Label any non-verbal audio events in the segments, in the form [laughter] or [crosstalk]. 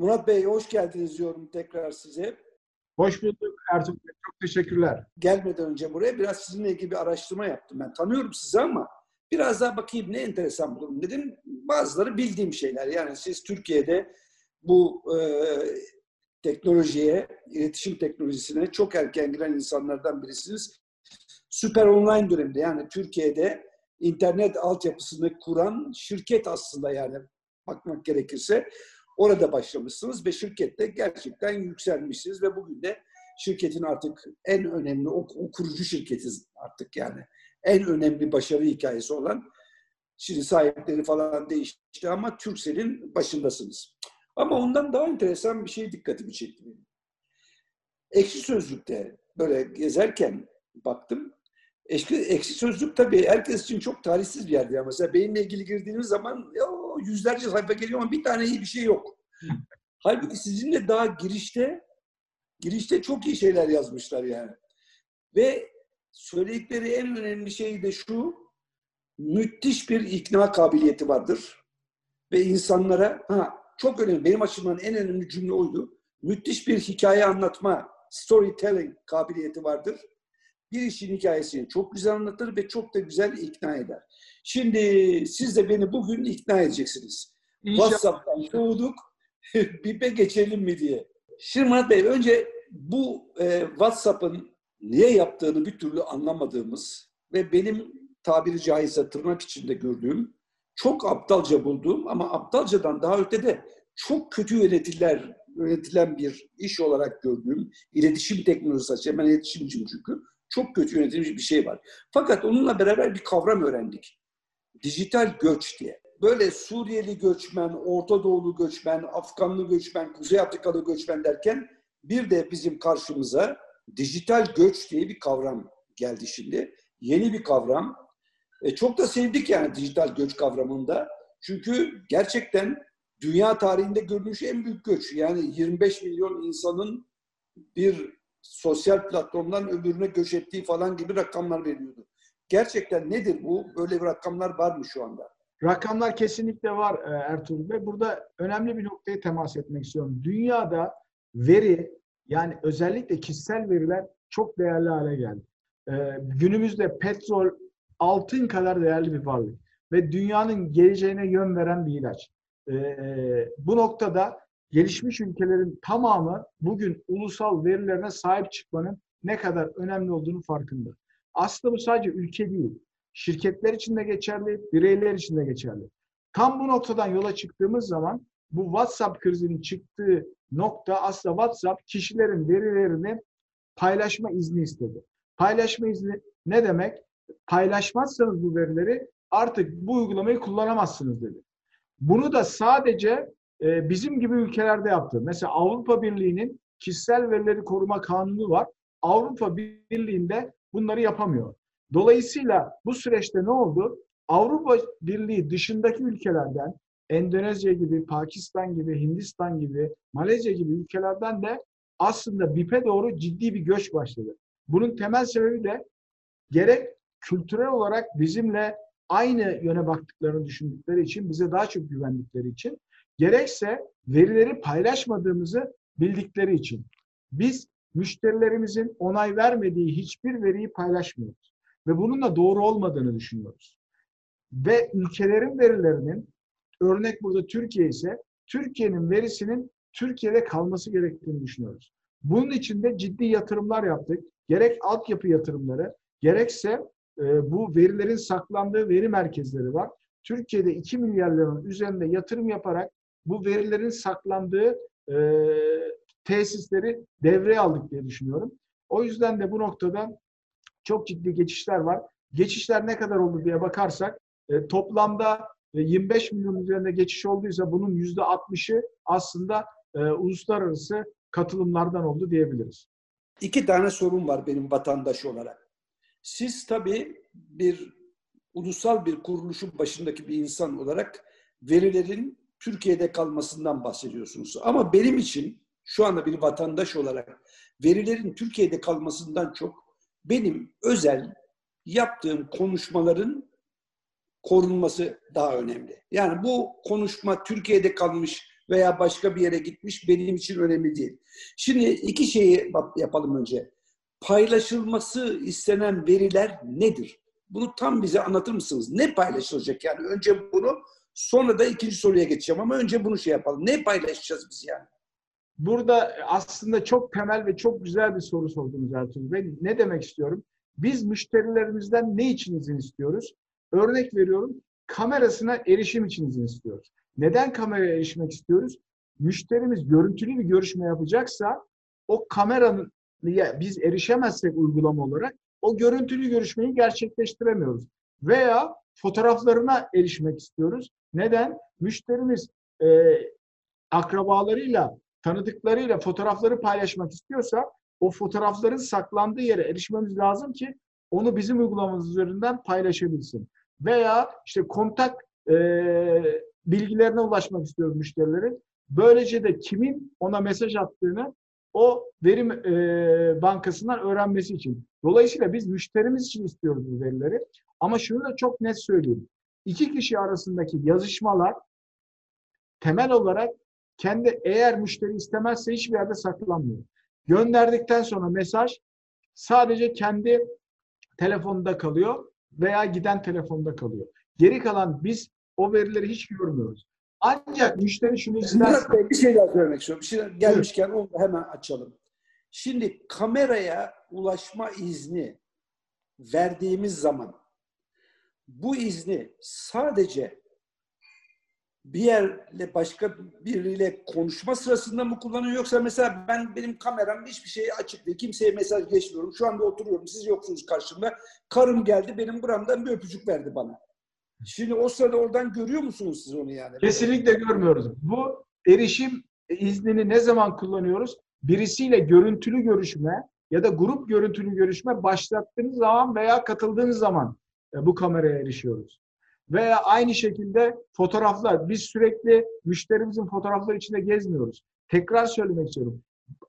Murat Bey hoş geldiniz diyorum tekrar size. Hoş bulduk Ertuğrul Bey. Çok teşekkürler. Gelmeden önce buraya biraz sizinle ilgili bir araştırma yaptım. Ben tanıyorum sizi ama biraz daha bakayım ne enteresan bulurum dedim. Bazıları bildiğim şeyler. Yani siz Türkiye'de bu e, teknolojiye, iletişim teknolojisine çok erken giren insanlardan birisiniz. Süper online döneminde yani Türkiye'de internet altyapısını kuran şirket aslında yani bakmak gerekirse orada başlamışsınız ve şirkette gerçekten yükselmişsiniz ve bugün de şirketin artık en önemli o, o kurucu şirketiz artık yani en önemli başarı hikayesi olan şimdi sahipleri falan değişti ama Türkcell'in başındasınız. Ama ondan daha enteresan bir şey dikkatimi çekti benim. Ekşi Sözlük'te böyle gezerken baktım. Eski, ekşi Sözlük tabii herkes için çok tarihsiz bir yerdi. Mesela benimle ilgili girdiğiniz zaman o, yüzlerce sayfa geliyor ama bir tane iyi bir şey yok. Halbuki sizinle daha girişte girişte çok iyi şeyler yazmışlar yani. Ve söyledikleri en önemli şey de şu, müthiş bir ikna kabiliyeti vardır. Ve insanlara, ha çok önemli, benim açımdan en önemli cümle oydu. Müthiş bir hikaye anlatma, storytelling kabiliyeti vardır. Bir işin hikayesini çok güzel anlatır ve çok da güzel ikna eder. Şimdi siz de beni bugün ikna edeceksiniz. İnşallah. WhatsApp'tan soğuduk, [laughs] BİP'e geçelim mi diye. Şimdi Murat Bey, önce bu e, WhatsApp'ın niye yaptığını bir türlü anlamadığımız ve benim tabiri caizse tırnak içinde gördüğüm, çok aptalca bulduğum ama aptalcadan daha ötede çok kötü yönetiler, yönetilen bir iş olarak gördüğüm iletişim teknolojisi açısından, ben iletişimciyim çünkü, çok kötü yönetilmiş bir şey var. Fakat onunla beraber bir kavram öğrendik. Dijital göç diye. Böyle Suriyeli göçmen, Orta Doğulu göçmen, Afganlı göçmen, Kuzey Afrikalı göçmen derken bir de bizim karşımıza dijital göç diye bir kavram geldi şimdi. Yeni bir kavram. E, çok da sevdik yani dijital göç kavramında. Çünkü gerçekten dünya tarihinde görülmüş en büyük göç. Yani 25 milyon insanın bir sosyal platformdan öbürüne göç ettiği falan gibi rakamlar veriyordu. Gerçekten nedir bu? Böyle bir rakamlar var mı şu anda? Rakamlar kesinlikle var e, Ertuğrul Bey. Burada önemli bir noktaya temas etmek istiyorum. Dünyada veri yani özellikle kişisel veriler çok değerli hale geldi. Ee, günümüzde petrol, altın kadar değerli bir varlık ve dünyanın geleceğine yön veren bir ilaç. Ee, bu noktada gelişmiş ülkelerin tamamı bugün ulusal verilerine sahip çıkmanın ne kadar önemli olduğunu farkında. Aslında bu sadece ülke değil, şirketler için de geçerli, bireyler için de geçerli. Tam bu noktadan yola çıktığımız zaman bu WhatsApp krizinin çıktığı nokta aslında WhatsApp kişilerin verilerini paylaşma izni istedi. Paylaşma izni ne demek? Paylaşmazsanız bu verileri artık bu uygulamayı kullanamazsınız dedi. Bunu da sadece e, bizim gibi ülkelerde yaptı. Mesela Avrupa Birliği'nin kişisel verileri koruma kanunu var. Avrupa Birliği'nde bunları yapamıyor. Dolayısıyla bu süreçte ne oldu? Avrupa Birliği dışındaki ülkelerden Endonezya gibi, Pakistan gibi, Hindistan gibi, Malezya gibi ülkelerden de aslında BİP'e doğru ciddi bir göç başladı. Bunun temel sebebi de gerek kültürel olarak bizimle aynı yöne baktıklarını düşündükleri için, bize daha çok güvendikleri için, gerekse verileri paylaşmadığımızı bildikleri için. Biz müşterilerimizin onay vermediği hiçbir veriyi paylaşmıyoruz. Ve bunun da doğru olmadığını düşünüyoruz. Ve ülkelerin verilerinin Örnek burada Türkiye ise Türkiye'nin verisinin Türkiye'de kalması gerektiğini düşünüyoruz. Bunun için de ciddi yatırımlar yaptık. Gerek altyapı yatırımları, gerekse e, bu verilerin saklandığı veri merkezleri var. Türkiye'de 2 milyar liranın üzerinde yatırım yaparak bu verilerin saklandığı e, tesisleri devreye aldık diye düşünüyorum. O yüzden de bu noktada çok ciddi geçişler var. Geçişler ne kadar oldu diye bakarsak e, toplamda 25 milyon üzerinde geçiş olduysa bunun yüzde 60'ı aslında e, uluslararası katılımlardan oldu diyebiliriz. İki tane sorun var benim vatandaş olarak. Siz tabii bir ulusal bir kuruluşun başındaki bir insan olarak verilerin Türkiye'de kalmasından bahsediyorsunuz. Ama benim için şu anda bir vatandaş olarak verilerin Türkiye'de kalmasından çok benim özel yaptığım konuşmaların korunması daha önemli. Yani bu konuşma Türkiye'de kalmış veya başka bir yere gitmiş benim için önemli değil. Şimdi iki şeyi yapalım önce. Paylaşılması istenen veriler nedir? Bunu tam bize anlatır mısınız? Ne paylaşılacak yani? Önce bunu sonra da ikinci soruya geçeceğim ama önce bunu şey yapalım. Ne paylaşacağız biz yani? Burada aslında çok temel ve çok güzel bir soru sordunuz Ertuğrul Bey. Ne demek istiyorum? Biz müşterilerimizden ne için izin istiyoruz? Örnek veriyorum, kamerasına erişim için izin istiyoruz. Neden kameraya erişmek istiyoruz? Müşterimiz görüntülü bir görüşme yapacaksa o kameranın biz erişemezsek uygulama olarak o görüntülü görüşmeyi gerçekleştiremiyoruz. Veya fotoğraflarına erişmek istiyoruz. Neden? Müşterimiz e, akrabalarıyla, tanıdıklarıyla fotoğrafları paylaşmak istiyorsa o fotoğrafların saklandığı yere erişmemiz lazım ki onu bizim uygulamamız üzerinden paylaşabilsin. Veya işte kontak e, bilgilerine ulaşmak istiyoruz müşterilerin. Böylece de kimin ona mesaj attığını o verim e, bankasından öğrenmesi için. Dolayısıyla biz müşterimiz için istiyoruz bu verileri. Ama şunu da çok net söyleyeyim. İki kişi arasındaki yazışmalar temel olarak kendi eğer müşteri istemezse hiçbir yerde saklanmıyor. Gönderdikten sonra mesaj sadece kendi telefonunda kalıyor veya giden telefonda kalıyor. Geri kalan biz o verileri hiç görmüyoruz. Ancak müşteri şunu isterse... Bir şey daha söylemek istiyorum. Bir şey gelmişken onu hemen açalım. Şimdi kameraya ulaşma izni verdiğimiz zaman bu izni sadece bir yerle başka biriyle konuşma sırasında mı kullanıyor yoksa mesela ben benim kameram hiçbir şey açık değil. Kimseye mesaj geçmiyorum. Şu anda oturuyorum. Siz yoksunuz karşımda. Karım geldi benim buramdan bir öpücük verdi bana. Şimdi o sırada oradan görüyor musunuz siz onu yani? Kesinlikle görmüyoruz. Bu erişim iznini ne zaman kullanıyoruz? Birisiyle görüntülü görüşme ya da grup görüntülü görüşme başlattığınız zaman veya katıldığınız zaman e, bu kameraya erişiyoruz. Veya aynı şekilde fotoğraflar. Biz sürekli müşterimizin fotoğrafları içinde gezmiyoruz. Tekrar söylemek istiyorum.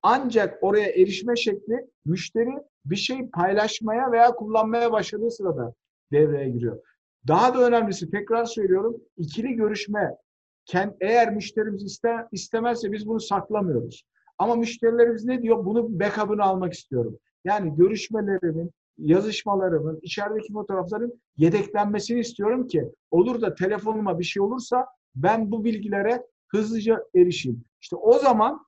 Ancak oraya erişme şekli müşteri bir şey paylaşmaya veya kullanmaya başladığı sırada devreye giriyor. Daha da önemlisi tekrar söylüyorum ikili görüşme eğer müşterimiz iste, istemezse biz bunu saklamıyoruz. Ama müşterilerimiz ne diyor? Bunu backup'ını almak istiyorum. Yani görüşmelerimin, yazışmalarımın, içerideki fotoğrafların yedeklenmesini istiyorum ki olur da telefonuma bir şey olursa ben bu bilgilere hızlıca erişeyim. İşte o zaman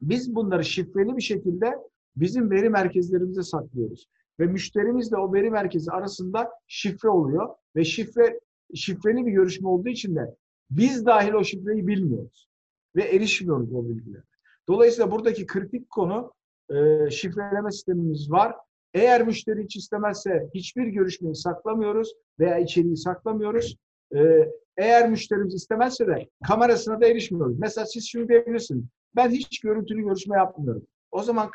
biz bunları şifreli bir şekilde bizim veri merkezlerimize saklıyoruz. Ve müşterimizle o veri merkezi arasında şifre oluyor. Ve şifre şifreli bir görüşme olduğu için de biz dahil o şifreyi bilmiyoruz. Ve erişmiyoruz o bilgilere. Dolayısıyla buradaki kritik konu e, şifreleme sistemimiz var. Eğer müşteri hiç istemezse hiçbir görüşmeyi saklamıyoruz veya içeriği saklamıyoruz. E, eğer müşterimiz istemezse de kamerasına da erişmiyoruz. Mesela siz şunu diyebilirsiniz. Ben hiç görüntülü görüşme yapmıyorum. O zaman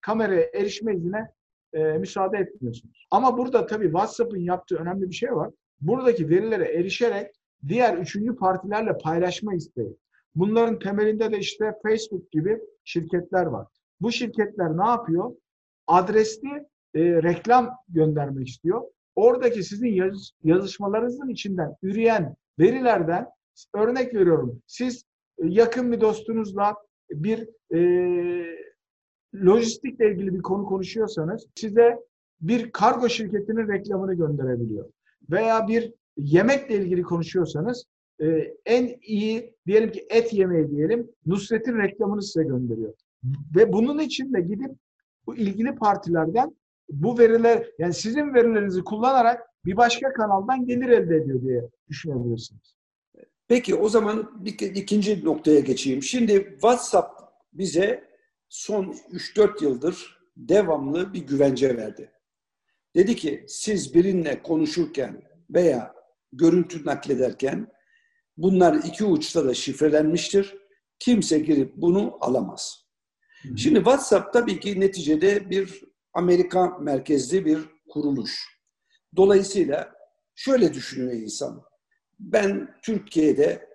kameraya erişme iznine e, müsaade etmiyorsunuz. Ama burada tabii WhatsApp'ın yaptığı önemli bir şey var. Buradaki verilere erişerek diğer üçüncü partilerle paylaşma isteği. Bunların temelinde de işte Facebook gibi şirketler var. Bu şirketler ne yapıyor? Adresli e, reklam göndermek istiyor. Oradaki sizin yaz, yazışmalarınızın içinden üreyen verilerden örnek veriyorum. Siz e, yakın bir dostunuzla bir e, lojistikle ilgili bir konu konuşuyorsanız size bir kargo şirketinin reklamını gönderebiliyor. Veya bir yemekle ilgili konuşuyorsanız e, en iyi diyelim ki et yemeği diyelim Nusret'in reklamını size gönderiyor. Ve bunun için de gidip bu ilgili partilerden bu veriler yani sizin verilerinizi kullanarak bir başka kanaldan gelir elde ediyor diye düşünebilirsiniz. Peki o zaman bir, ikinci noktaya geçeyim. Şimdi WhatsApp bize son 3-4 yıldır devamlı bir güvence verdi. Dedi ki siz birinle konuşurken veya görüntü naklederken bunlar iki uçta da şifrelenmiştir. Kimse girip bunu alamaz. Şimdi WhatsApp tabii ki neticede bir Amerika merkezli bir kuruluş. Dolayısıyla şöyle düşünüyor insan. Ben Türkiye'de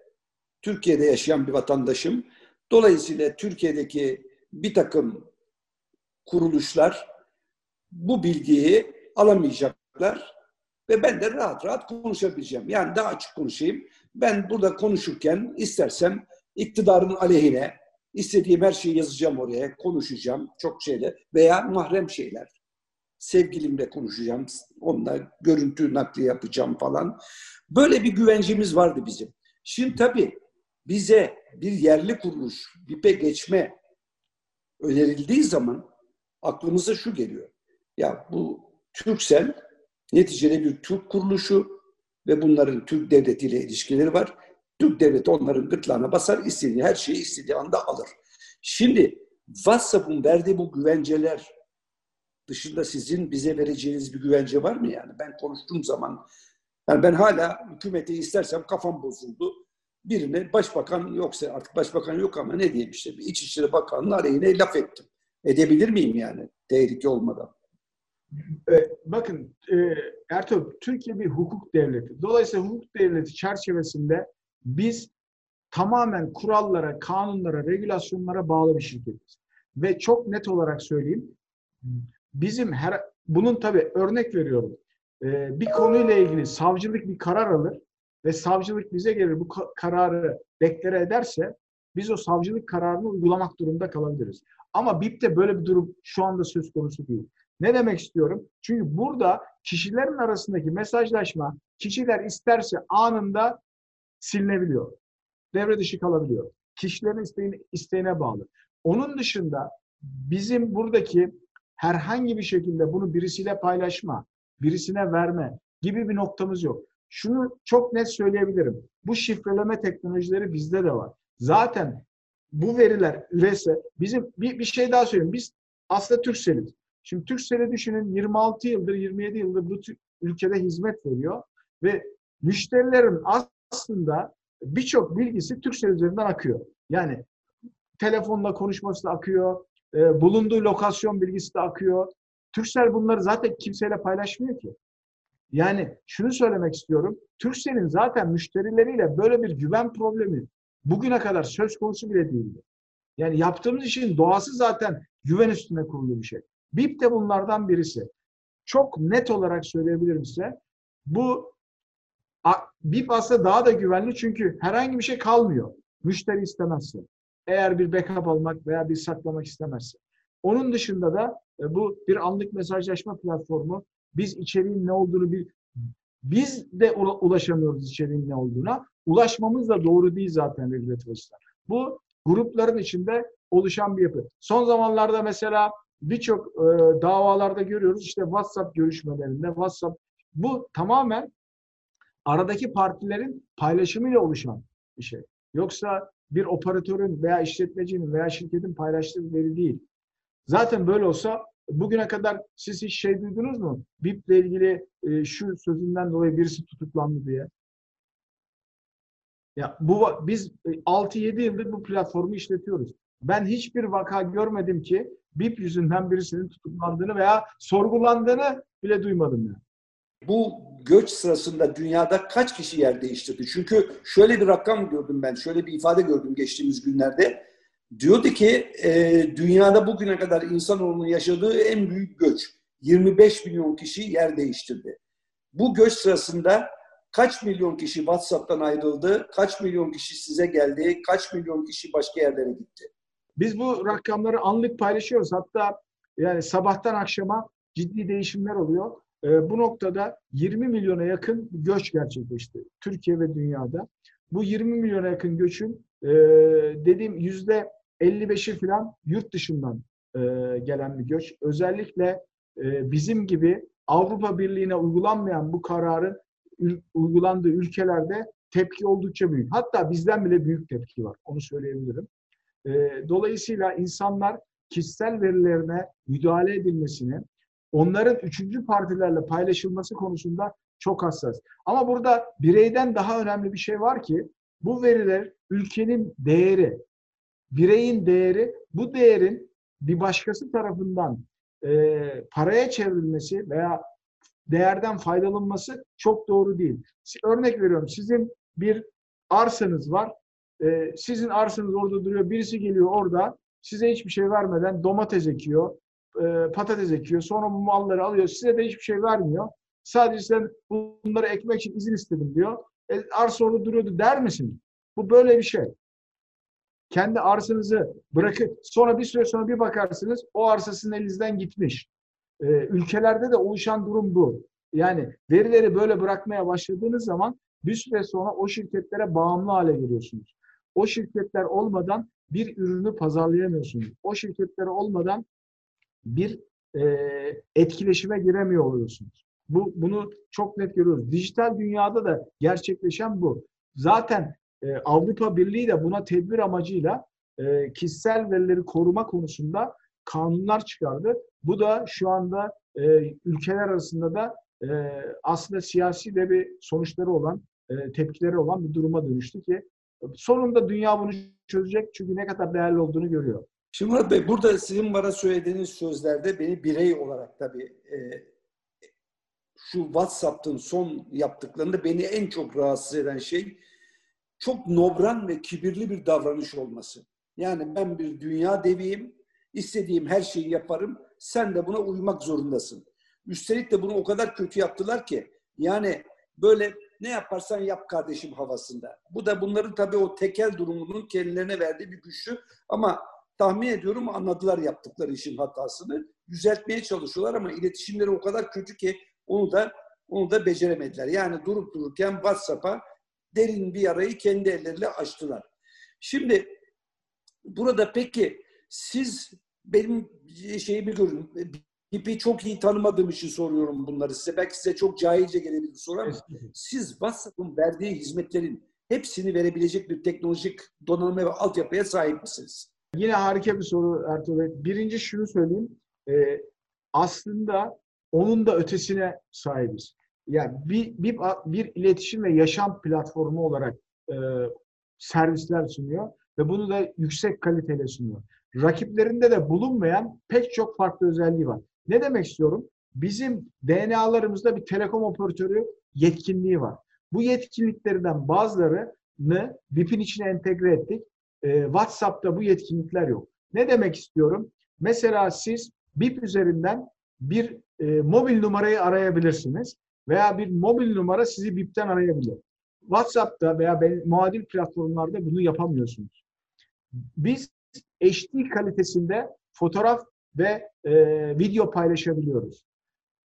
Türkiye'de yaşayan bir vatandaşım. Dolayısıyla Türkiye'deki bir takım kuruluşlar bu bilgiyi alamayacaklar ve ben de rahat rahat konuşabileceğim. Yani daha açık konuşayım. Ben burada konuşurken istersem iktidarın aleyhine istediğim her şeyi yazacağım oraya, konuşacağım çok şeyler veya mahrem şeyler. Sevgilimle konuşacağım, onunla görüntü nakli yapacağım falan. Böyle bir güvencemiz vardı bizim. Şimdi tabii bize bir yerli kuruluş, BİP'e geçme önerildiği zaman aklımıza şu geliyor. Ya bu Türksel neticede bir Türk kuruluşu ve bunların Türk devletiyle ilişkileri var. Türk devleti onların gırtlağına basar, istediği her şeyi istediği anda alır. Şimdi WhatsApp'ın verdiği bu güvenceler dışında sizin bize vereceğiniz bir güvence var mı yani? Ben konuştuğum zaman yani ben hala hükümeti istersem kafam bozuldu. Birine başbakan yoksa artık başbakan yok ama ne diyeyim işte bir İçişleri Bakanı'nın aleyhine laf ettim. Edebilir miyim yani tehlike olmadan? E, bakın e, Ertuğrul, Türkiye bir hukuk devleti. Dolayısıyla hukuk devleti çerçevesinde biz tamamen kurallara, kanunlara, regülasyonlara bağlı bir şirketiz. Ve çok net olarak söyleyeyim, bizim her, bunun tabii örnek veriyorum. E, bir konuyla ilgili savcılık bir karar alır ve savcılık bize gelir bu kararı deklare ederse biz o savcılık kararını uygulamak durumunda kalabiliriz. Ama BİP'te böyle bir durum şu anda söz konusu değil. Ne demek istiyorum? Çünkü burada kişilerin arasındaki mesajlaşma kişiler isterse anında silinebiliyor. Devre dışı kalabiliyor. Kişilerin isteğine, isteğine bağlı. Onun dışında bizim buradaki herhangi bir şekilde bunu birisiyle paylaşma, birisine verme gibi bir noktamız yok. Şunu çok net söyleyebilirim. Bu şifreleme teknolojileri bizde de var. Zaten bu veriler ürese bizim bir, bir şey daha söyleyeyim. Biz aslında Türkcell'iz. Şimdi Türkcell'i düşünün 26 yıldır 27 yıldır bu ülkede hizmet veriyor ve müşterilerin aslında birçok bilgisi Türkcell üzerinden akıyor. Yani telefonla konuşması da akıyor, e, bulunduğu lokasyon bilgisi de akıyor. Türkcell bunları zaten kimseyle paylaşmıyor ki. Yani şunu söylemek istiyorum. Türkcell'in zaten müşterileriyle böyle bir güven problemi bugüne kadar söz konusu bile değildi. Yani yaptığımız işin doğası zaten güven üstüne kurulu bir şey. BIP de bunlardan birisi. Çok net olarak söyleyebilirim size. Bu BIP aslında daha da güvenli çünkü herhangi bir şey kalmıyor. Müşteri istemezse. Eğer bir backup almak veya bir saklamak istemezse. Onun dışında da e, bu bir anlık mesajlaşma platformu. Biz içeriğin ne olduğunu bir biz de ulaşamıyoruz içeriğin ne olduğuna. Ulaşmamız da doğru değil zaten regülatörler. Bu grupların içinde oluşan bir yapı. Son zamanlarda mesela birçok e, davalarda görüyoruz işte WhatsApp görüşmelerinde WhatsApp bu tamamen aradaki partilerin paylaşımıyla oluşan bir şey. Yoksa bir operatörün veya işletmecinin veya şirketin paylaştığı veri değil. Zaten böyle olsa bugüne kadar siz hiç şey duydunuz mu? BIP ile ilgili e, şu sözünden dolayı birisi tutuklandı diye. Ya bu biz 6-7 yıldır bu platformu işletiyoruz. Ben hiçbir vaka görmedim ki BIP yüzünden birisinin tutuklandığını veya sorgulandığını bile duymadım yani. Bu göç sırasında dünyada kaç kişi yer değiştirdi? Çünkü şöyle bir rakam gördüm ben, şöyle bir ifade gördüm geçtiğimiz günlerde. Diyordu ki e, dünyada bugüne kadar insanoğlunun yaşadığı en büyük göç. 25 milyon kişi yer değiştirdi. Bu göç sırasında kaç milyon kişi WhatsApp'tan ayrıldı, kaç milyon kişi size geldi, kaç milyon kişi başka yerlere gitti? Biz bu rakamları anlık paylaşıyoruz. Hatta yani sabahtan akşama ciddi değişimler oluyor. E, bu noktada 20 milyona yakın göç gerçekleşti Türkiye ve dünyada. Bu 20 milyona yakın göçün e, dediğim yüzde 55'i falan yurt dışından e, gelen bir göç. Özellikle e, bizim gibi Avrupa Birliği'ne uygulanmayan bu kararın uygulandığı ülkelerde tepki oldukça büyük. Hatta bizden bile büyük tepki var. Onu söyleyebilirim. Dolayısıyla insanlar kişisel verilerine müdahale edilmesini, onların üçüncü partilerle paylaşılması konusunda çok hassas. Ama burada bireyden daha önemli bir şey var ki bu veriler ülkenin değeri, bireyin değeri, bu değerin bir başkası tarafından e, paraya çevrilmesi veya değerden faydalanması çok doğru değil. Örnek veriyorum sizin bir arsanız var. E, sizin arsanız orada duruyor. Birisi geliyor orada size hiçbir şey vermeden domates ekiyor, e, patates ekiyor. Sonra bu malları alıyor. Size de hiçbir şey vermiyor. Sadece sen bunları ekmek için izin istedim diyor. E, arsa orada duruyordu der misin? Bu böyle bir şey. kendi arsanızı bırakıp sonra bir süre sonra bir bakarsınız o arsa sizin elinizden gitmiş. Ee, ülkelerde de oluşan durum bu. Yani verileri böyle bırakmaya başladığınız zaman bir süre sonra o şirketlere bağımlı hale geliyorsunuz. O şirketler olmadan bir ürünü pazarlayamıyorsunuz. O şirketler olmadan bir e, etkileşime giremiyor oluyorsunuz. Bu bunu çok net görüyoruz. Dijital dünyada da gerçekleşen bu. Zaten e, Avrupa Birliği de buna tedbir amacıyla e, kişisel verileri koruma konusunda kanunlar çıkardı. Bu da şu anda e, ülkeler arasında da e, aslında siyasi de bir sonuçları olan, e, tepkileri olan bir duruma dönüştü ki sonunda dünya bunu çözecek çünkü ne kadar değerli olduğunu görüyor. Şimdi Murat Bey burada sizin bana söylediğiniz sözlerde beni birey olarak tabii e, şu WhatsApp'ın son yaptıklarında beni en çok rahatsız eden şey çok nobran ve kibirli bir davranış olması. Yani ben bir dünya deviyim, istediğim her şeyi yaparım, sen de buna uymak zorundasın. Üstelik de bunu o kadar kötü yaptılar ki yani böyle ne yaparsan yap kardeşim havasında. Bu da bunların tabii o tekel durumunun kendilerine verdiği bir güçlü ama tahmin ediyorum anladılar yaptıkları işin hatasını. Düzeltmeye çalışıyorlar ama iletişimleri o kadar kötü ki onu da onu da beceremediler. Yani durup dururken WhatsApp'a derin bir yarayı kendi elleriyle açtılar. Şimdi burada peki siz benim şeyimi görün. İpi çok iyi tanımadığım için soruyorum bunları size. Belki size çok cahilce gelebilir soru ama siz WhatsApp'ın verdiği hizmetlerin hepsini verebilecek bir teknolojik donanıma ve altyapıya sahip misiniz? Yine harika bir soru Ertuğrul. Birinci şunu söyleyeyim. Ee, aslında onun da ötesine sahibiz. Yani bir, bir, bir iletişim ve yaşam platformu olarak e, servisler sunuyor ve bunu da yüksek kaliteli sunuyor. Rakiplerinde de bulunmayan pek çok farklı özelliği var. Ne demek istiyorum? Bizim DNA'larımızda bir telekom operatörü yetkinliği var. Bu yetkinliklerden bazılarını VIP'in içine entegre ettik. Ee, WhatsApp'ta bu yetkinlikler yok. Ne demek istiyorum? Mesela siz BIP üzerinden bir e, mobil numarayı arayabilirsiniz veya bir mobil numara sizi BIP'ten arayabilir. WhatsApp'ta veya muadil platformlarda bunu yapamıyorsunuz. Biz HD kalitesinde fotoğraf ve e, video paylaşabiliyoruz.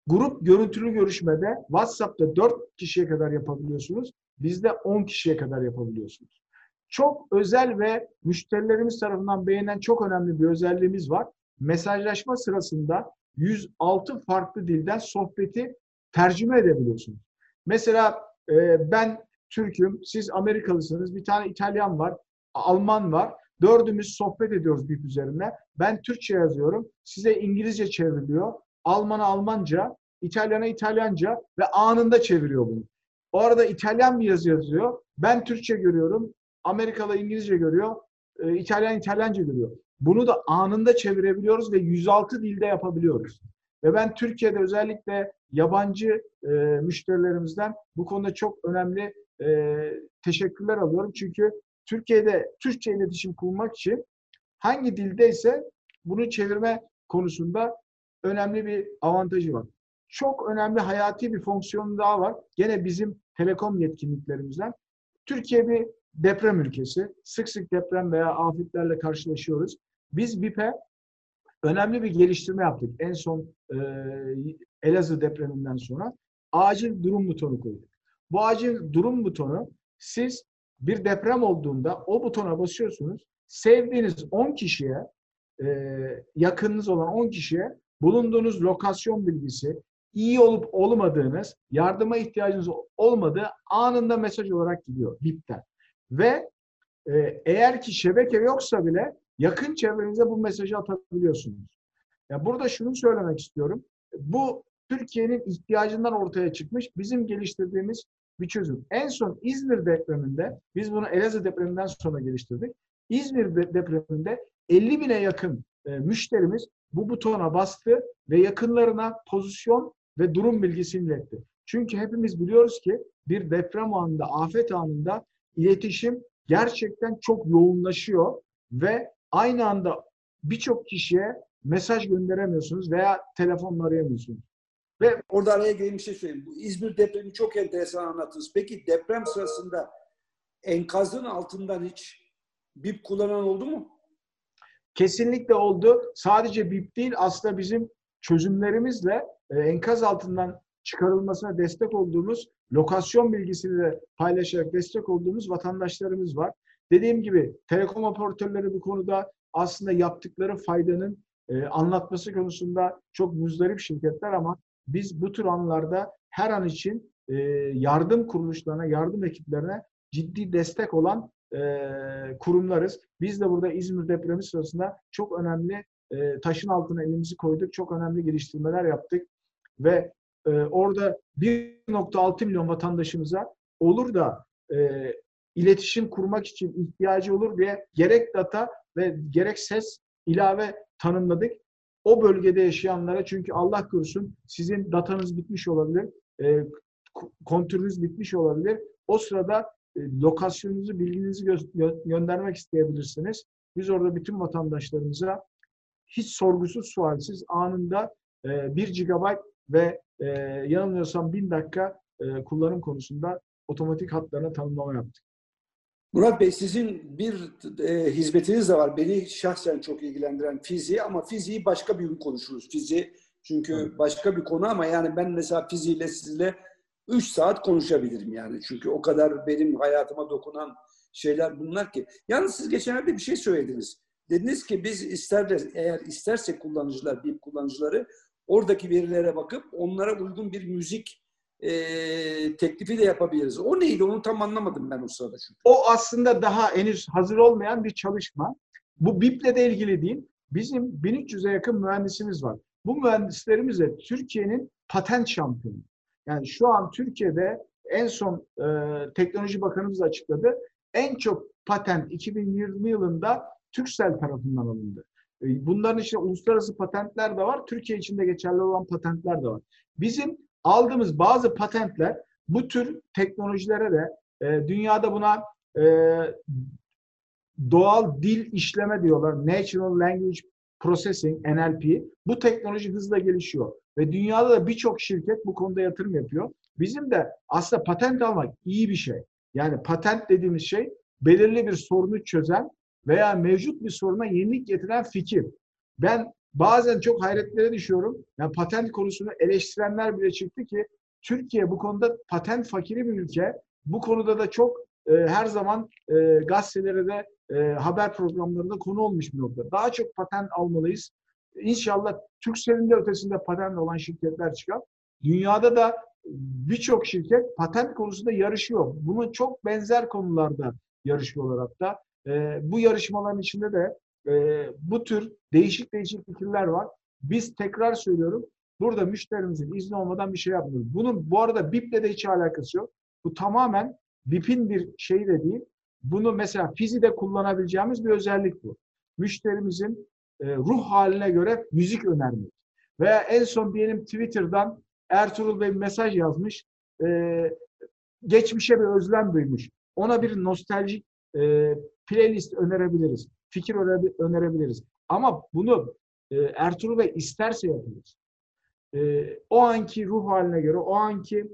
Grup görüntülü görüşmede WhatsApp'ta 4 kişiye kadar yapabiliyorsunuz. Bizde 10 kişiye kadar yapabiliyorsunuz. Çok özel ve müşterilerimiz tarafından beğenilen çok önemli bir özelliğimiz var. Mesajlaşma sırasında 106 farklı dilden sohbeti tercüme edebiliyorsunuz. Mesela e, ben Türk'üm, siz Amerikalısınız, bir tane İtalyan var, Alman var. Dördümüz sohbet ediyoruz BIP üzerine. Ben Türkçe yazıyorum. Size İngilizce çevriliyor. Alman'a Almanca, İtalyan'a İtalyanca ve anında çeviriyor bunu. O arada İtalyan bir yazı yazıyor. Ben Türkçe görüyorum. Amerikalı İngilizce görüyor. E, İtalyan İtalyanca görüyor. Bunu da anında çevirebiliyoruz ve 106 dilde yapabiliyoruz. Ve ben Türkiye'de özellikle yabancı e, müşterilerimizden bu konuda çok önemli e, teşekkürler alıyorum. Çünkü Türkiye'de Türkçe iletişim kurmak için hangi dildeyse bunu çevirme konusunda önemli bir avantajı var. Çok önemli hayati bir fonksiyonu daha var. Gene bizim telekom yetkinliklerimizden. Türkiye bir deprem ülkesi. Sık sık deprem veya afetlerle karşılaşıyoruz. Biz BİP'e önemli bir geliştirme yaptık. En son e, Elazığ depreminden sonra acil durum butonu koyduk. Bu acil durum butonu siz bir deprem olduğunda o butona basıyorsunuz. Sevdiğiniz 10 kişiye, e, yakınınız olan 10 kişiye bulunduğunuz lokasyon bilgisi, iyi olup olmadığınız, yardıma ihtiyacınız olmadığı anında mesaj olarak gidiyor BIP'ten. Ve e, eğer ki şebeke yoksa bile yakın çevrenize bu mesajı atabiliyorsunuz. Ya burada şunu söylemek istiyorum. Bu Türkiye'nin ihtiyacından ortaya çıkmış bizim geliştirdiğimiz bir çözüm. En son İzmir depreminde, biz bunu Elazığ depreminden sonra geliştirdik. İzmir depreminde 50 bine yakın e, müşterimiz bu butona bastı ve yakınlarına pozisyon ve durum bilgisini iletti. Çünkü hepimiz biliyoruz ki bir deprem anında, afet anında iletişim gerçekten çok yoğunlaşıyor ve aynı anda birçok kişiye mesaj gönderemiyorsunuz veya telefonla arayamıyorsunuz. Ve orada araya gireyim bir şey söyleyeyim. Bu İzmir depremi çok enteresan anlattınız. Peki deprem sırasında enkazın altından hiç BIP kullanan oldu mu? Kesinlikle oldu. Sadece BIP değil aslında bizim çözümlerimizle e, enkaz altından çıkarılmasına destek olduğumuz, lokasyon bilgisini de paylaşarak destek olduğumuz vatandaşlarımız var. Dediğim gibi telekom operatörleri bu konuda aslında yaptıkları faydanın e, anlatması konusunda çok muzdarip şirketler ama biz bu tür anlarda her an için e, yardım kuruluşlarına, yardım ekiplerine ciddi destek olan e, kurumlarız. Biz de burada İzmir depremi sırasında çok önemli e, taşın altına elimizi koyduk. Çok önemli geliştirmeler yaptık. Ve e, orada 1.6 milyon vatandaşımıza olur da e, iletişim kurmak için ihtiyacı olur diye gerek data ve gerek ses ilave tanımladık. O bölgede yaşayanlara çünkü Allah korusun sizin datanız bitmiş olabilir, e, kontürünüz bitmiş olabilir. O sırada e, lokasyonunuzu, bilginizi gö- göndermek isteyebilirsiniz. Biz orada bütün vatandaşlarımıza hiç sorgusuz sualsiz anında e, 1 GB ve e, yanılmıyorsam 1000 dakika e, kullanım konusunda otomatik hatlarına tanımlama yaptık. Murat Bey sizin bir e, hizmetiniz de var. Beni şahsen çok ilgilendiren fiziği ama fiziği başka bir gün konuşuruz. Fiziği çünkü başka bir konu ama yani ben mesela fiziğiyle sizle 3 saat konuşabilirim yani. Çünkü o kadar benim hayatıma dokunan şeyler bunlar ki. Yalnız siz geçenlerde bir şey söylediniz. Dediniz ki biz ister eğer isterse kullanıcılar, bir kullanıcıları oradaki verilere bakıp onlara uygun bir müzik e, teklifi de yapabiliriz. O neydi? Onu tam anlamadım ben o sırada çünkü. O aslında daha henüz hazır olmayan bir çalışma. Bu BIP'le de ilgili değil. Bizim 1300'e yakın mühendisimiz var. Bu mühendislerimiz de Türkiye'nin patent şampiyonu. Yani şu an Türkiye'de en son e, Teknoloji Bakanımız açıkladı. En çok patent 2020 yılında Türksel tarafından alındı. E, bunların içinde uluslararası patentler de var. Türkiye içinde geçerli olan patentler de var. Bizim aldığımız bazı patentler bu tür teknolojilere de e, dünyada buna e, doğal dil işleme diyorlar. Natural Language Processing, NLP. Bu teknoloji hızla gelişiyor. Ve dünyada da birçok şirket bu konuda yatırım yapıyor. Bizim de aslında patent almak iyi bir şey. Yani patent dediğimiz şey belirli bir sorunu çözen veya mevcut bir soruna yenilik getiren fikir. Ben bazen çok hayretlere düşüyorum. Yani patent konusunu eleştirenler bile çıktı ki Türkiye bu konuda patent fakiri bir ülke. Bu konuda da çok e, her zaman e, gazetelere de e, haber programlarında konu olmuş bir nokta. Daha çok patent almalıyız. İnşallah Türkcell'in de ötesinde patent olan şirketler çıkar. Dünyada da birçok şirket patent konusunda yarışıyor. Bunun çok benzer konularda yarışıyorlar hatta. E, bu yarışmaların içinde de e, bu tür değişik değişik fikirler var. Biz tekrar söylüyorum, burada müşterimizin izni olmadan bir şey yapmıyoruz. Bunun bu arada BIP'le de hiç alakası yok. Bu tamamen BIP'in bir şeyi de değil. Bunu mesela Fizi'de kullanabileceğimiz bir özellik bu. Müşterimizin e, ruh haline göre müzik önermek. Veya en son diyelim Twitter'dan Ertuğrul Bey mesaj yazmış. E, geçmişe bir özlem duymuş. Ona bir nostaljik e, playlist önerebiliriz. Fikir önerebiliriz. Ama bunu e, Ertuğrul Bey isterse yapabiliriz. E, o anki ruh haline göre, o anki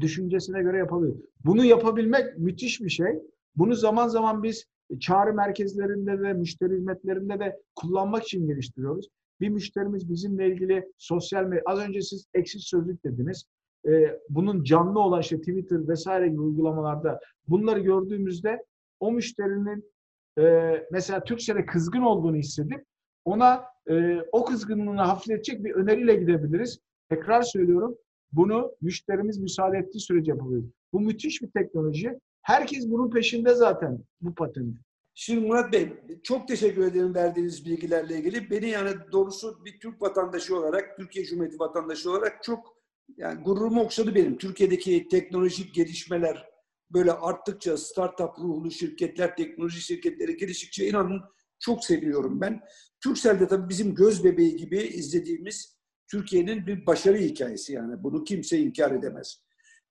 düşüncesine göre yapabilir. Bunu yapabilmek müthiş bir şey. Bunu zaman zaman biz çağrı merkezlerinde de, müşteri hizmetlerinde de kullanmak için geliştiriyoruz. Bir müşterimiz bizimle ilgili sosyal medya, az önce siz eksik sözlük dediniz. Ee, bunun canlı olan işte Twitter vesaire gibi uygulamalarda bunları gördüğümüzde o müşterinin e, mesela Türkçe'de kızgın olduğunu hissedip ona e, o kızgınlığını hafifletecek bir öneriyle gidebiliriz. Tekrar söylüyorum, bunu müşterimiz müsaade ettiği sürece yapabiliriz. Bu müthiş bir teknoloji. Herkes bunun peşinde zaten bu patent. Şimdi Murat Bey çok teşekkür ederim verdiğiniz bilgilerle ilgili. Beni yani doğrusu bir Türk vatandaşı olarak, Türkiye Cumhuriyeti vatandaşı olarak çok yani gururumu okşadı benim. Türkiye'deki teknolojik gelişmeler böyle arttıkça startup ruhlu şirketler, teknoloji şirketleri geliştikçe inanın çok seviyorum ben. Turkcell'de tabii bizim göz bebeği gibi izlediğimiz Türkiye'nin bir başarı hikayesi yani. Bunu kimse inkar edemez.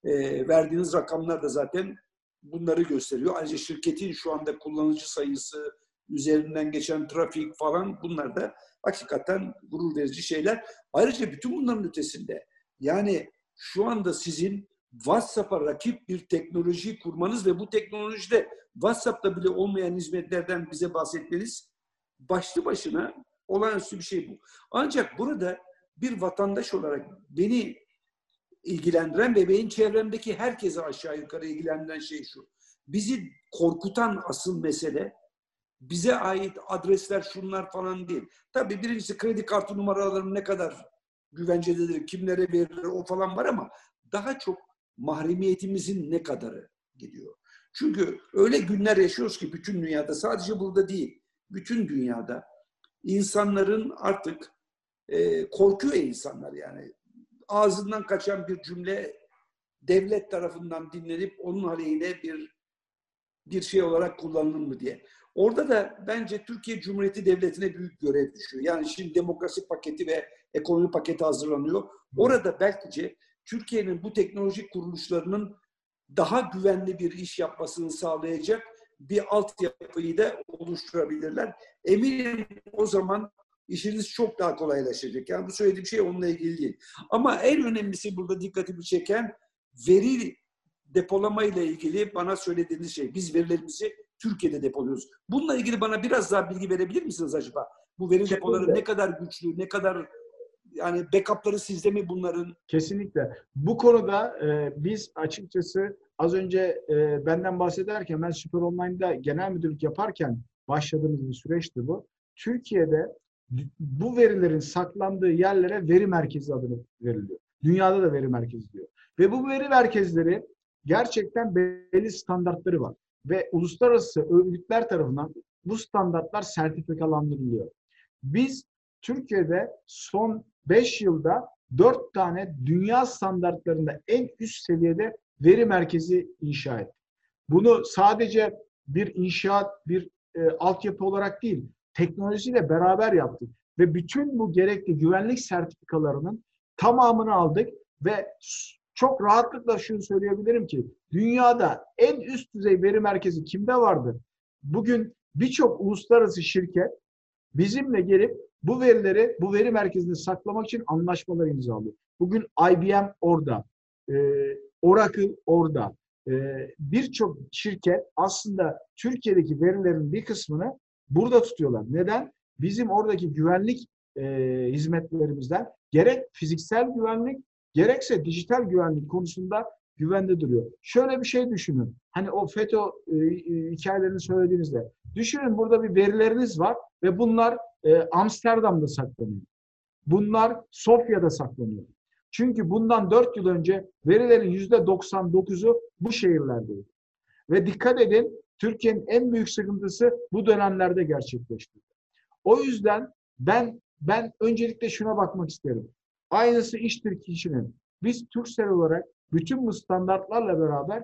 E, verdiğiniz rakamlar da zaten bunları gösteriyor. Ayrıca şirketin şu anda kullanıcı sayısı, üzerinden geçen trafik falan bunlar da hakikaten gurur verici şeyler. Ayrıca bütün bunların ötesinde yani şu anda sizin WhatsApp'a rakip bir teknoloji kurmanız ve bu teknolojide WhatsApp'ta bile olmayan hizmetlerden bize bahsetmeniz başlı başına olağanüstü bir şey bu. Ancak burada bir vatandaş olarak beni ilgilendiren ve benim çevremdeki herkese aşağı yukarı ilgilendiren şey şu. Bizi korkutan asıl mesele bize ait adresler şunlar falan değil. Tabii birincisi kredi kartı numaralarım ne kadar güvencededir, kimlere verilir o falan var ama daha çok mahremiyetimizin ne kadarı gidiyor. Çünkü öyle günler yaşıyoruz ki bütün dünyada sadece burada değil, bütün dünyada insanların artık e, korkuyor insanlar yani. Ağzından kaçan bir cümle devlet tarafından dinlenip onun aleyhine bir bir şey olarak kullanılır mı diye. Orada da bence Türkiye Cumhuriyeti Devleti'ne büyük görev düşüyor. Yani şimdi demokrasi paketi ve ekonomi paketi hazırlanıyor. Orada belki Türkiye'nin bu teknolojik kuruluşlarının daha güvenli bir iş yapmasını sağlayacak bir altyapıyı da oluşturabilirler. Eminim o zaman işiniz çok daha kolaylaşacak. Yani bu söylediğim şey onunla ilgili değil. Ama en önemlisi burada dikkatimi çeken veri depolama ile ilgili bana söylediğiniz şey. Biz verilerimizi Türkiye'de depoluyoruz. Bununla ilgili bana biraz daha bilgi verebilir misiniz acaba? Bu veri depoları ne kadar güçlü, ne kadar yani backup'ları sizde mi bunların? Kesinlikle. Bu konuda e, biz açıkçası az önce e, benden bahsederken ben Süper Online'da genel müdürlük yaparken başladığımız bir süreçti bu. Türkiye'de bu verilerin saklandığı yerlere veri merkezi adını veriliyor. Dünyada da veri merkezi diyor. Ve bu veri merkezleri gerçekten belli standartları var. Ve uluslararası örgütler tarafından bu standartlar sertifikalandırılıyor. Biz Türkiye'de son 5 yılda 4 tane dünya standartlarında en üst seviyede veri merkezi inşa ettik. Bunu sadece bir inşaat, bir e, altyapı olarak değil, teknolojiyle beraber yaptık. Ve bütün bu gerekli güvenlik sertifikalarının tamamını aldık ve çok rahatlıkla şunu söyleyebilirim ki dünyada en üst düzey veri merkezi kimde vardı? Bugün birçok uluslararası şirket bizimle gelip bu verileri, bu veri merkezini saklamak için anlaşmalar imzalıyor. Bugün IBM orada, e, Oracle orada. E, Birçok şirket aslında Türkiye'deki verilerin bir kısmını burada tutuyorlar. Neden? Bizim oradaki güvenlik e, hizmetlerimizden gerek fiziksel güvenlik gerekse dijital güvenlik konusunda güvende duruyor. Şöyle bir şey düşünün. Hani o FETÖ e, e, hikayelerini söylediğinizde. Düşünün burada bir verileriniz var ve bunlar e, Amsterdam'da saklanıyor. Bunlar Sofya'da saklanıyor. Çünkü bundan 4 yıl önce verilerin %99'u bu şehirlerdeydi. Ve dikkat edin Türkiye'nin en büyük sıkıntısı bu dönemlerde gerçekleşti. O yüzden ben ben öncelikle şuna bakmak isterim. Aynısı iştir kişinin. Biz Türksel olarak bütün bu standartlarla beraber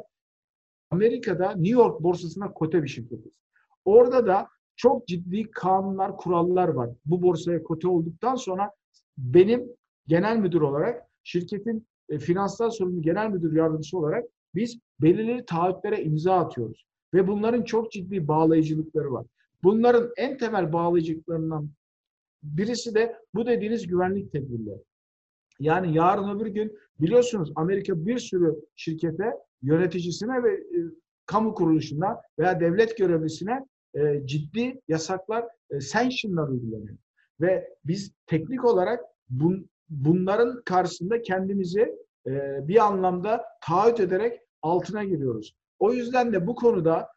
Amerika'da New York borsasına kote bir şirketiz. Orada da çok ciddi kanunlar, kurallar var. Bu borsaya kote olduktan sonra benim genel müdür olarak şirketin e, finansal sorumlu genel müdür yardımcısı olarak biz belirli taahhütlere imza atıyoruz. Ve bunların çok ciddi bağlayıcılıkları var. Bunların en temel bağlayıcılıklarından birisi de bu dediğiniz güvenlik tedbirleri. Yani yarın öbür gün biliyorsunuz Amerika bir sürü şirkete, yöneticisine ve e, kamu kuruluşuna veya devlet görevlisine e, ciddi yasaklar, e, sanctionlar uygulanıyor. Ve biz teknik olarak bun, bunların karşısında kendimizi e, bir anlamda taahhüt ederek altına giriyoruz. O yüzden de bu konuda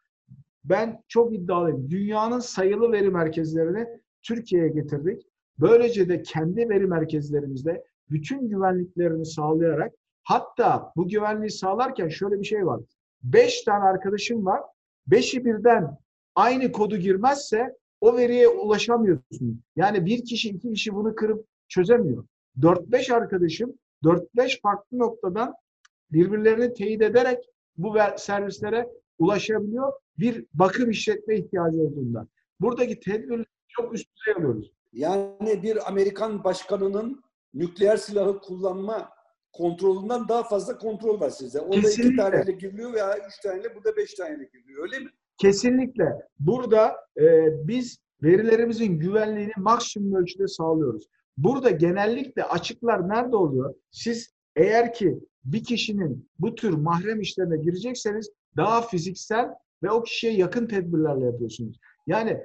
ben çok iddialıyım. Dünyanın sayılı veri merkezlerini Türkiye'ye getirdik. Böylece de kendi veri merkezlerimizde bütün güvenliklerini sağlayarak hatta bu güvenliği sağlarken şöyle bir şey var. Beş tane arkadaşım var. Beşi birden aynı kodu girmezse o veriye ulaşamıyorsun. Yani bir kişi iki kişi bunu kırıp çözemiyor. Dört beş arkadaşım dört beş farklı noktadan birbirlerini teyit ederek bu servislere ulaşabiliyor. Bir bakım işletme ihtiyacı olduğunda. Buradaki tedbirleri çok üst düzey alıyoruz. Yani bir Amerikan başkanının nükleer silahı kullanma kontrolünden daha fazla kontrol var sizde. Orada Kesinlikle. iki taneyle giriliyor veya üç taneyle, burada beş taneyle giriliyor. Öyle mi? Kesinlikle. Burada e, biz verilerimizin güvenliğini maksimum ölçüde sağlıyoruz. Burada genellikle açıklar nerede oluyor? Siz eğer ki bir kişinin bu tür mahrem işlerine girecekseniz daha fiziksel ve o kişiye yakın tedbirlerle yapıyorsunuz. Yani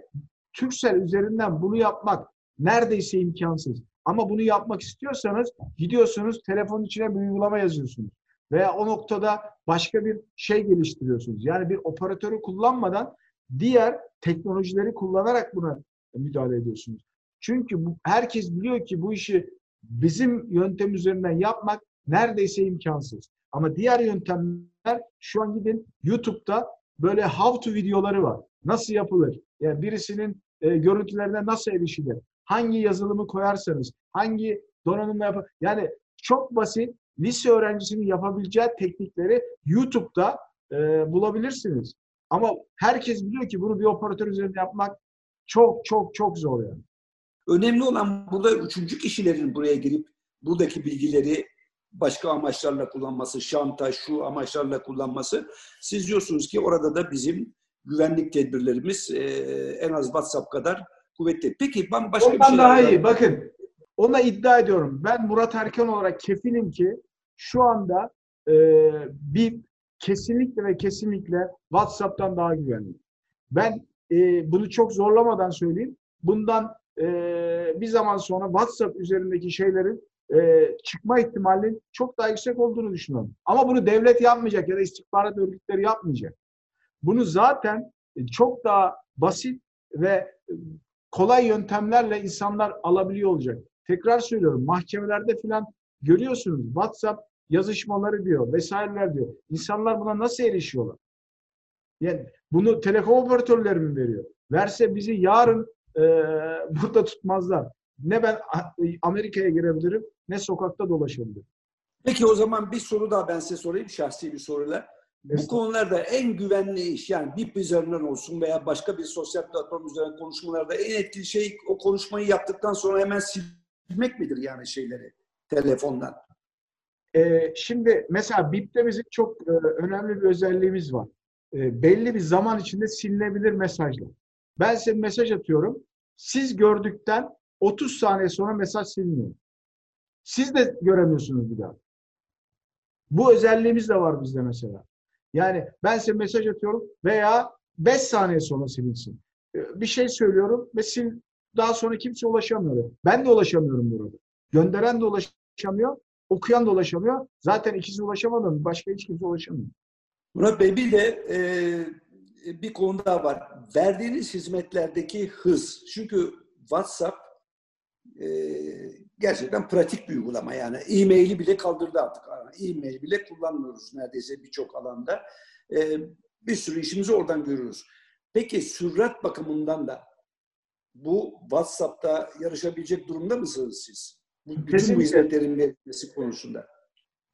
Türksel üzerinden bunu yapmak neredeyse imkansız. Ama bunu yapmak istiyorsanız gidiyorsunuz telefonun içine bir uygulama yazıyorsunuz. Veya o noktada başka bir şey geliştiriyorsunuz. Yani bir operatörü kullanmadan diğer teknolojileri kullanarak buna müdahale ediyorsunuz. Çünkü bu, herkes biliyor ki bu işi bizim yöntem üzerinden yapmak neredeyse imkansız. Ama diğer yöntemler şu an gidin YouTube'da böyle how to videoları var. Nasıl yapılır? Yani birisinin e, görüntülerine nasıl erişilir? Hangi yazılımı koyarsanız, hangi donanımla yapar? Yani çok basit lise öğrencisinin yapabileceği teknikleri YouTube'da e, bulabilirsiniz. Ama herkes biliyor ki bunu bir operatör üzerinde yapmak çok çok çok zor yani. Önemli olan burada üçüncü kişilerin buraya girip buradaki bilgileri başka amaçlarla kullanması, şantaj, şu amaçlarla kullanması. Siz diyorsunuz ki orada da bizim güvenlik tedbirlerimiz e, en az WhatsApp kadar kuvvetli. Peki ben başka Ondan bir şey daha iyi. Bakın ona iddia ediyorum. Ben Murat Erken olarak kefilim ki şu anda e, bir kesinlikle ve kesinlikle WhatsApp'tan daha güvenli. Ben e, bunu çok zorlamadan söyleyeyim. Bundan e, bir zaman sonra WhatsApp üzerindeki şeylerin e, çıkma ihtimalinin çok daha yüksek olduğunu düşünüyorum. Ama bunu devlet yapmayacak ya da istihbarat örgütleri yapmayacak. Bunu zaten çok daha basit ve kolay yöntemlerle insanlar alabiliyor olacak. Tekrar söylüyorum mahkemelerde filan görüyorsunuz WhatsApp yazışmaları diyor vesaireler diyor. İnsanlar buna nasıl erişiyorlar? Yani bunu telekom operatörleri mi veriyor? Verse bizi yarın e, [laughs] burada tutmazlar. Ne ben Amerika'ya girebilirim ne sokakta dolaşabilirim. Peki o zaman bir soru daha ben size sorayım şahsi bir soruyla. Bu konularda en güvenli iş yani BIP üzerinden olsun veya başka bir sosyal platform üzerinden konuşmalarda en etkili şey o konuşmayı yaptıktan sonra hemen silmek midir yani şeyleri telefondan? Ee, şimdi mesela BIP'te bizim çok e, önemli bir özelliğimiz var. E, belli bir zaman içinde silinebilir mesajlar. Ben size mesaj atıyorum. Siz gördükten 30 saniye sonra mesaj siliniyor. Siz de göremiyorsunuz bir daha. Bu özelliğimiz de var bizde mesela. Yani ben size mesaj atıyorum veya 5 saniye sonra silinsin. Ee, bir şey söylüyorum ve sil, daha sonra kimse ulaşamıyor. Ben de ulaşamıyorum burada. Gönderen de ulaşamıyor, okuyan da ulaşamıyor. Zaten ikisi ulaşamadı. Başka hiç kimse ulaşamıyor. Murat Bey bir de e, bir konu daha var. Verdiğiniz hizmetlerdeki hız. Çünkü WhatsApp e, gerçekten pratik bir uygulama yani. E-mail'i bile kaldırdı artık. E-mail bile kullanmıyoruz neredeyse birçok alanda. E, bir sürü işimizi oradan görüyoruz. Peki sürat bakımından da bu WhatsApp'ta yarışabilecek durumda mısınız siz? Bütün bu hizmetlerin verilmesi konusunda.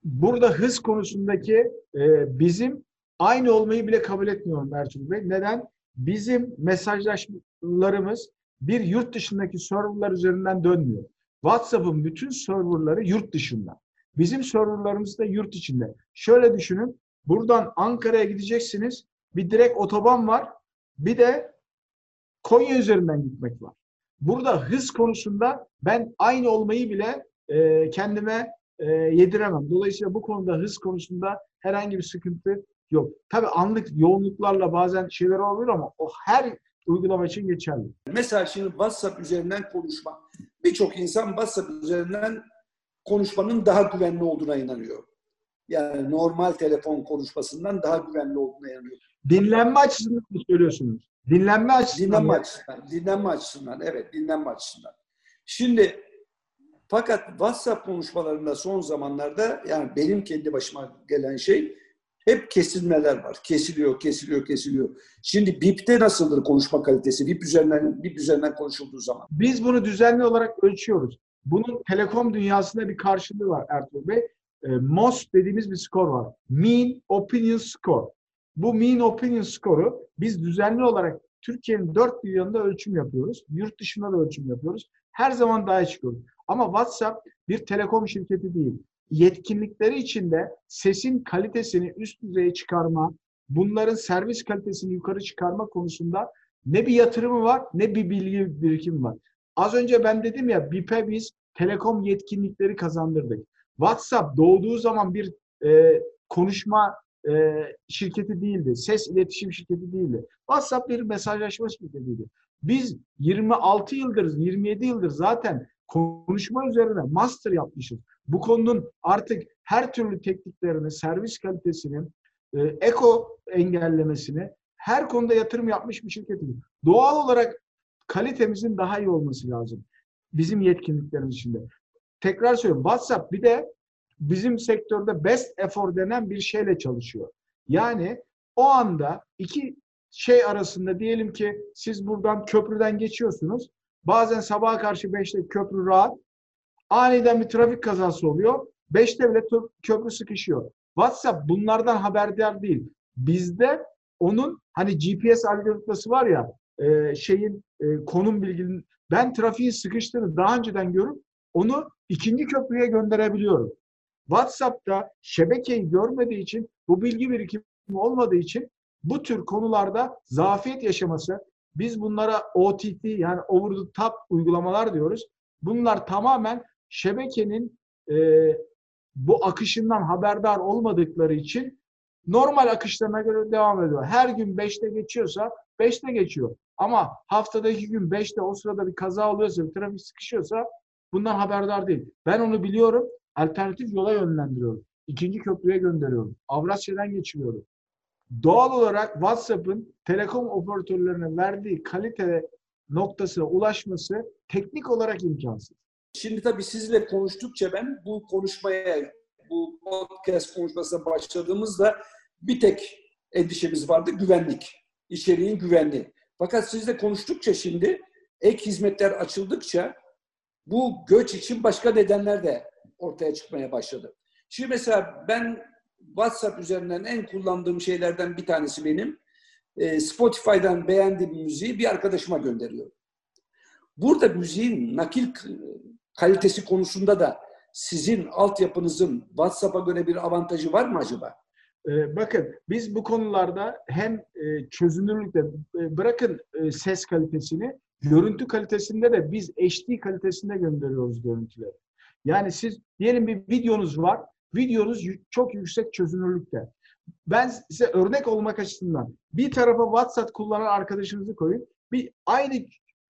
Burada hız konusundaki e, bizim aynı olmayı bile kabul etmiyorum Ertuğrul Bey. Neden? Bizim mesajlaşmalarımız bir yurt dışındaki serverlar üzerinden dönmüyor. WhatsApp'ın bütün serverları yurt dışında. Bizim serverlarımız da yurt içinde. Şöyle düşünün. Buradan Ankara'ya gideceksiniz. Bir direkt otoban var. Bir de Konya üzerinden gitmek var. Burada hız konusunda ben aynı olmayı bile e, kendime e, yediremem. Dolayısıyla bu konuda hız konusunda herhangi bir sıkıntı yok. Tabii anlık yoğunluklarla bazen şeyler olabilir ama o her uygulama için geçerli. Mesela şimdi WhatsApp üzerinden konuşma. Birçok insan WhatsApp üzerinden konuşmanın daha güvenli olduğuna inanıyor. Yani normal telefon konuşmasından daha güvenli olduğuna inanıyor. Dinlenme açısından mı söylüyorsunuz? Dinlenme açısından. Dinlenme açısından. Dinlenme açısından. Evet, dinlenme açısından. Şimdi fakat WhatsApp konuşmalarında son zamanlarda yani benim kendi başıma gelen şey hep kesilmeler var. Kesiliyor, kesiliyor, kesiliyor. Şimdi BIP'te nasıldır konuşma kalitesi? BIP üzerinden BIP üzerinden konuşulduğu zaman. Biz bunu düzenli olarak ölçüyoruz. Bunun telekom dünyasında bir karşılığı var Ertuğrul Bey. E, MOS dediğimiz bir skor var. Mean Opinion Score. Bu Mean Opinion Score'u biz düzenli olarak Türkiye'nin dört bir yanında ölçüm yapıyoruz. Yurt dışında da ölçüm yapıyoruz. Her zaman daha çıkıyoruz. Ama WhatsApp bir telekom şirketi değil yetkinlikleri içinde sesin kalitesini üst düzeye çıkarma, bunların servis kalitesini yukarı çıkarma konusunda ne bir yatırımı var ne bir bilgi birikimi var. Az önce ben dedim ya BİP'e biz telekom yetkinlikleri kazandırdık. WhatsApp doğduğu zaman bir e, konuşma e, şirketi değildi. Ses iletişim şirketi değildi. WhatsApp bir mesajlaşma şirketiydi. Biz 26 yıldır, 27 yıldır zaten konuşma üzerine master yapmışız. Bu konunun artık her türlü tekniklerini, servis kalitesini, e, eko engellemesini her konuda yatırım yapmış bir şirketiz. Doğal olarak kalitemizin daha iyi olması lazım. Bizim yetkinliklerimiz içinde. Tekrar söylüyorum. WhatsApp bir de bizim sektörde best effort denen bir şeyle çalışıyor. Yani o anda iki şey arasında diyelim ki siz buradan köprüden geçiyorsunuz. Bazen sabaha karşı 5'te köprü rahat. Aniden bir trafik kazası oluyor. 5'te bile köprü sıkışıyor. WhatsApp bunlardan haberdar değil. Bizde onun hani GPS algoritması var ya e, şeyin e, konum bilginin ben trafiğin sıkıştığını daha önceden görüp onu ikinci köprüye gönderebiliyorum. WhatsApp'ta şebekeyi görmediği için bu bilgi birikimi olmadığı için bu tür konularda zafiyet yaşaması biz bunlara OTT yani over the top uygulamalar diyoruz. Bunlar tamamen şebekenin e, bu akışından haberdar olmadıkları için normal akışlarına göre devam ediyor. Her gün 5'te geçiyorsa 5'te geçiyor. Ama haftada iki gün 5'te o sırada bir kaza oluyorsa, bir trafik sıkışıyorsa bundan haberdar değil. Ben onu biliyorum. Alternatif yola yönlendiriyorum. İkinci köprüye gönderiyorum. Avrasya'dan geçiriyorum. Doğal olarak WhatsApp'ın telekom operatörlerine verdiği kalite noktasına ulaşması teknik olarak imkansız. Şimdi tabii sizinle konuştukça ben bu konuşmaya, bu podcast konuşmasına başladığımızda bir tek endişemiz vardı, güvenlik. İçeriğin güvenliği. Fakat sizle konuştukça şimdi ek hizmetler açıldıkça bu göç için başka nedenler de ortaya çıkmaya başladı. Şimdi mesela ben WhatsApp üzerinden en kullandığım şeylerden bir tanesi benim e, Spotify'dan beğendiğim müziği bir arkadaşıma gönderiyorum. Burada müziğin nakil kalitesi konusunda da sizin altyapınızın WhatsApp'a göre bir avantajı var mı acaba? Ee, bakın biz bu konularda hem e, çözünürlükte e, bırakın e, ses kalitesini, görüntü kalitesinde de biz HD kalitesinde gönderiyoruz görüntüleri. Yani siz diyelim bir videonuz var, videonuz çok yüksek çözünürlükte. Ben size örnek olmak açısından bir tarafa WhatsApp kullanan arkadaşınızı koyun. Bir aynı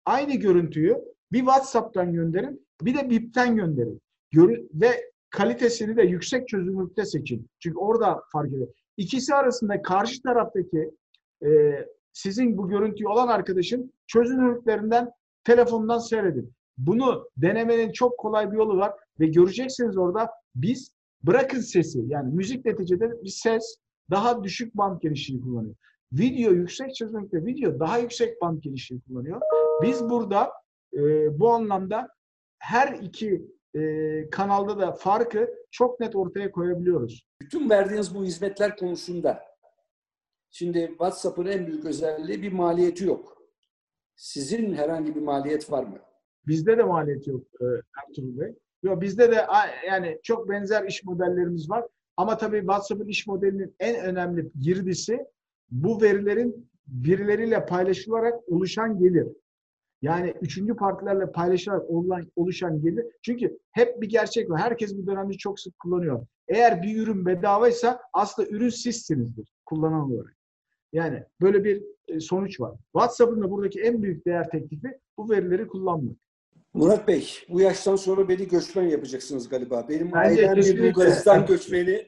aynı görüntüyü bir WhatsApp'tan gönderin, bir de BIP'ten gönderin. Görü ve kalitesini de yüksek çözünürlükte seçin. Çünkü orada fark ediyor. İkisi arasında karşı taraftaki e, sizin bu görüntüyü olan arkadaşın çözünürlüklerinden telefondan seyredin. Bunu denemenin çok kolay bir yolu var ve göreceksiniz orada biz bırakın sesi yani müzik neticede bir ses daha düşük band genişliği kullanıyor. Video yüksek çözünürlükte video daha yüksek band genişliği kullanıyor. Biz burada e, bu anlamda her iki e, kanalda da farkı çok net ortaya koyabiliyoruz. Bütün verdiğiniz bu hizmetler konusunda şimdi WhatsApp'ın en büyük özelliği bir maliyeti yok. Sizin herhangi bir maliyet var mı? Bizde de maliyet yok e, Ertuğrul Bey. Yok, bizde de yani çok benzer iş modellerimiz var. Ama tabii WhatsApp'ın iş modelinin en önemli girdisi bu verilerin birileriyle paylaşılarak oluşan gelir. Yani üçüncü partilerle paylaşarak oluşan gelir. Çünkü hep bir gerçek var. Herkes bu dönemde çok sık kullanıyor. Eğer bir ürün bedavaysa aslında ürün sizsinizdir kullanan olarak. Yani böyle bir e, sonuç var. WhatsApp'ın da buradaki en büyük değer teklifi bu verileri kullanmak. Murat Bey, bu yaştan sonra beni göçmen yapacaksınız galiba. Benim Bence ailem bir Bulgaristan göçmeni.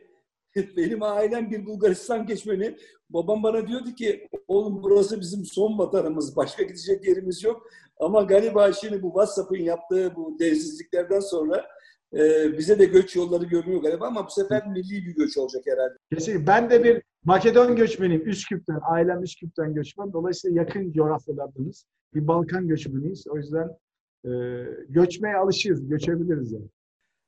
[laughs] Benim ailem bir Bulgaristan göçmeni. Babam bana diyordu ki, oğlum burası bizim son vatanımız. Başka gidecek yerimiz yok. Ama galiba şimdi bu WhatsApp'ın yaptığı bu dersizliklerden sonra e, bize de göç yolları görünüyor galiba ama bu sefer milli bir göç olacak herhalde. Kesinlikle. Ben de bir Makedon göçmeniyim. Üsküp'ten. Ailem Üsküp'ten göçmen. Dolayısıyla yakın coğrafyalardayız. Bir Balkan göçmeniyiz. O yüzden göçmeye alışığız. Göçebiliriz yani.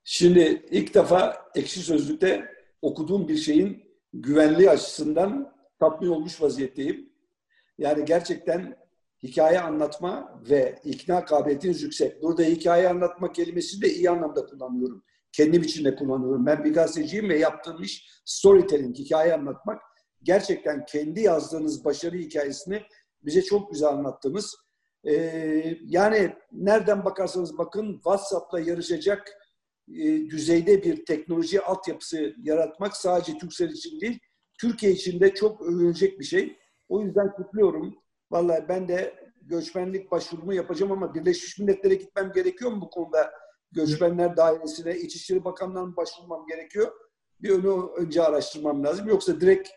Şimdi ilk defa ekşi sözlükte okuduğum bir şeyin güvenliği açısından tatmin olmuş vaziyetteyim. Yani gerçekten hikaye anlatma ve ikna kabiliyetiniz yüksek. Burada hikaye anlatma kelimesini de iyi anlamda kullanıyorum. Kendim için de kullanıyorum. Ben bir gazeteciyim ve yaptığım iş storytelling, hikaye anlatmak. Gerçekten kendi yazdığınız başarı hikayesini bize çok güzel anlattınız. Ee, yani nereden bakarsanız bakın WhatsApp'la yarışacak e, düzeyde bir teknoloji altyapısı yaratmak sadece Türksel için değil, Türkiye için de çok övülecek bir şey. O yüzden kutluyorum. Vallahi ben de göçmenlik başvurumu yapacağım ama Birleşmiş Milletler'e gitmem gerekiyor mu bu konuda? Göçmenler Dairesi'ne, İçişleri Bakanlığı'na başvurmam gerekiyor. Bir onu önce araştırmam lazım. Yoksa direkt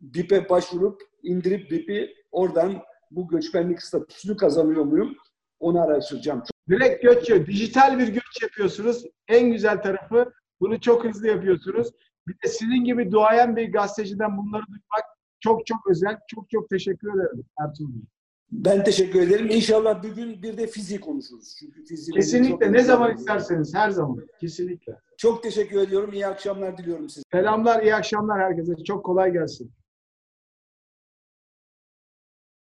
BİP'e başvurup indirip BİP'i oradan bu göçmenlik statüsünü kazanıyor muyum? Onu araştıracağım. Direkt göç. Dijital bir göç yapıyorsunuz. En güzel tarafı bunu çok hızlı yapıyorsunuz. Bir de sizin gibi duayen bir gazeteciden bunları duymak çok çok özel. Çok çok teşekkür ederim Ertuğrul Bey. Ben teşekkür ederim. İnşallah bir gün bir de fizik konuşuruz. Çünkü fizik Kesinlikle ne zaman isterseniz her zaman. Kesinlikle. Çok teşekkür ediyorum. İyi akşamlar diliyorum size. Selamlar, iyi akşamlar herkese. Çok kolay gelsin.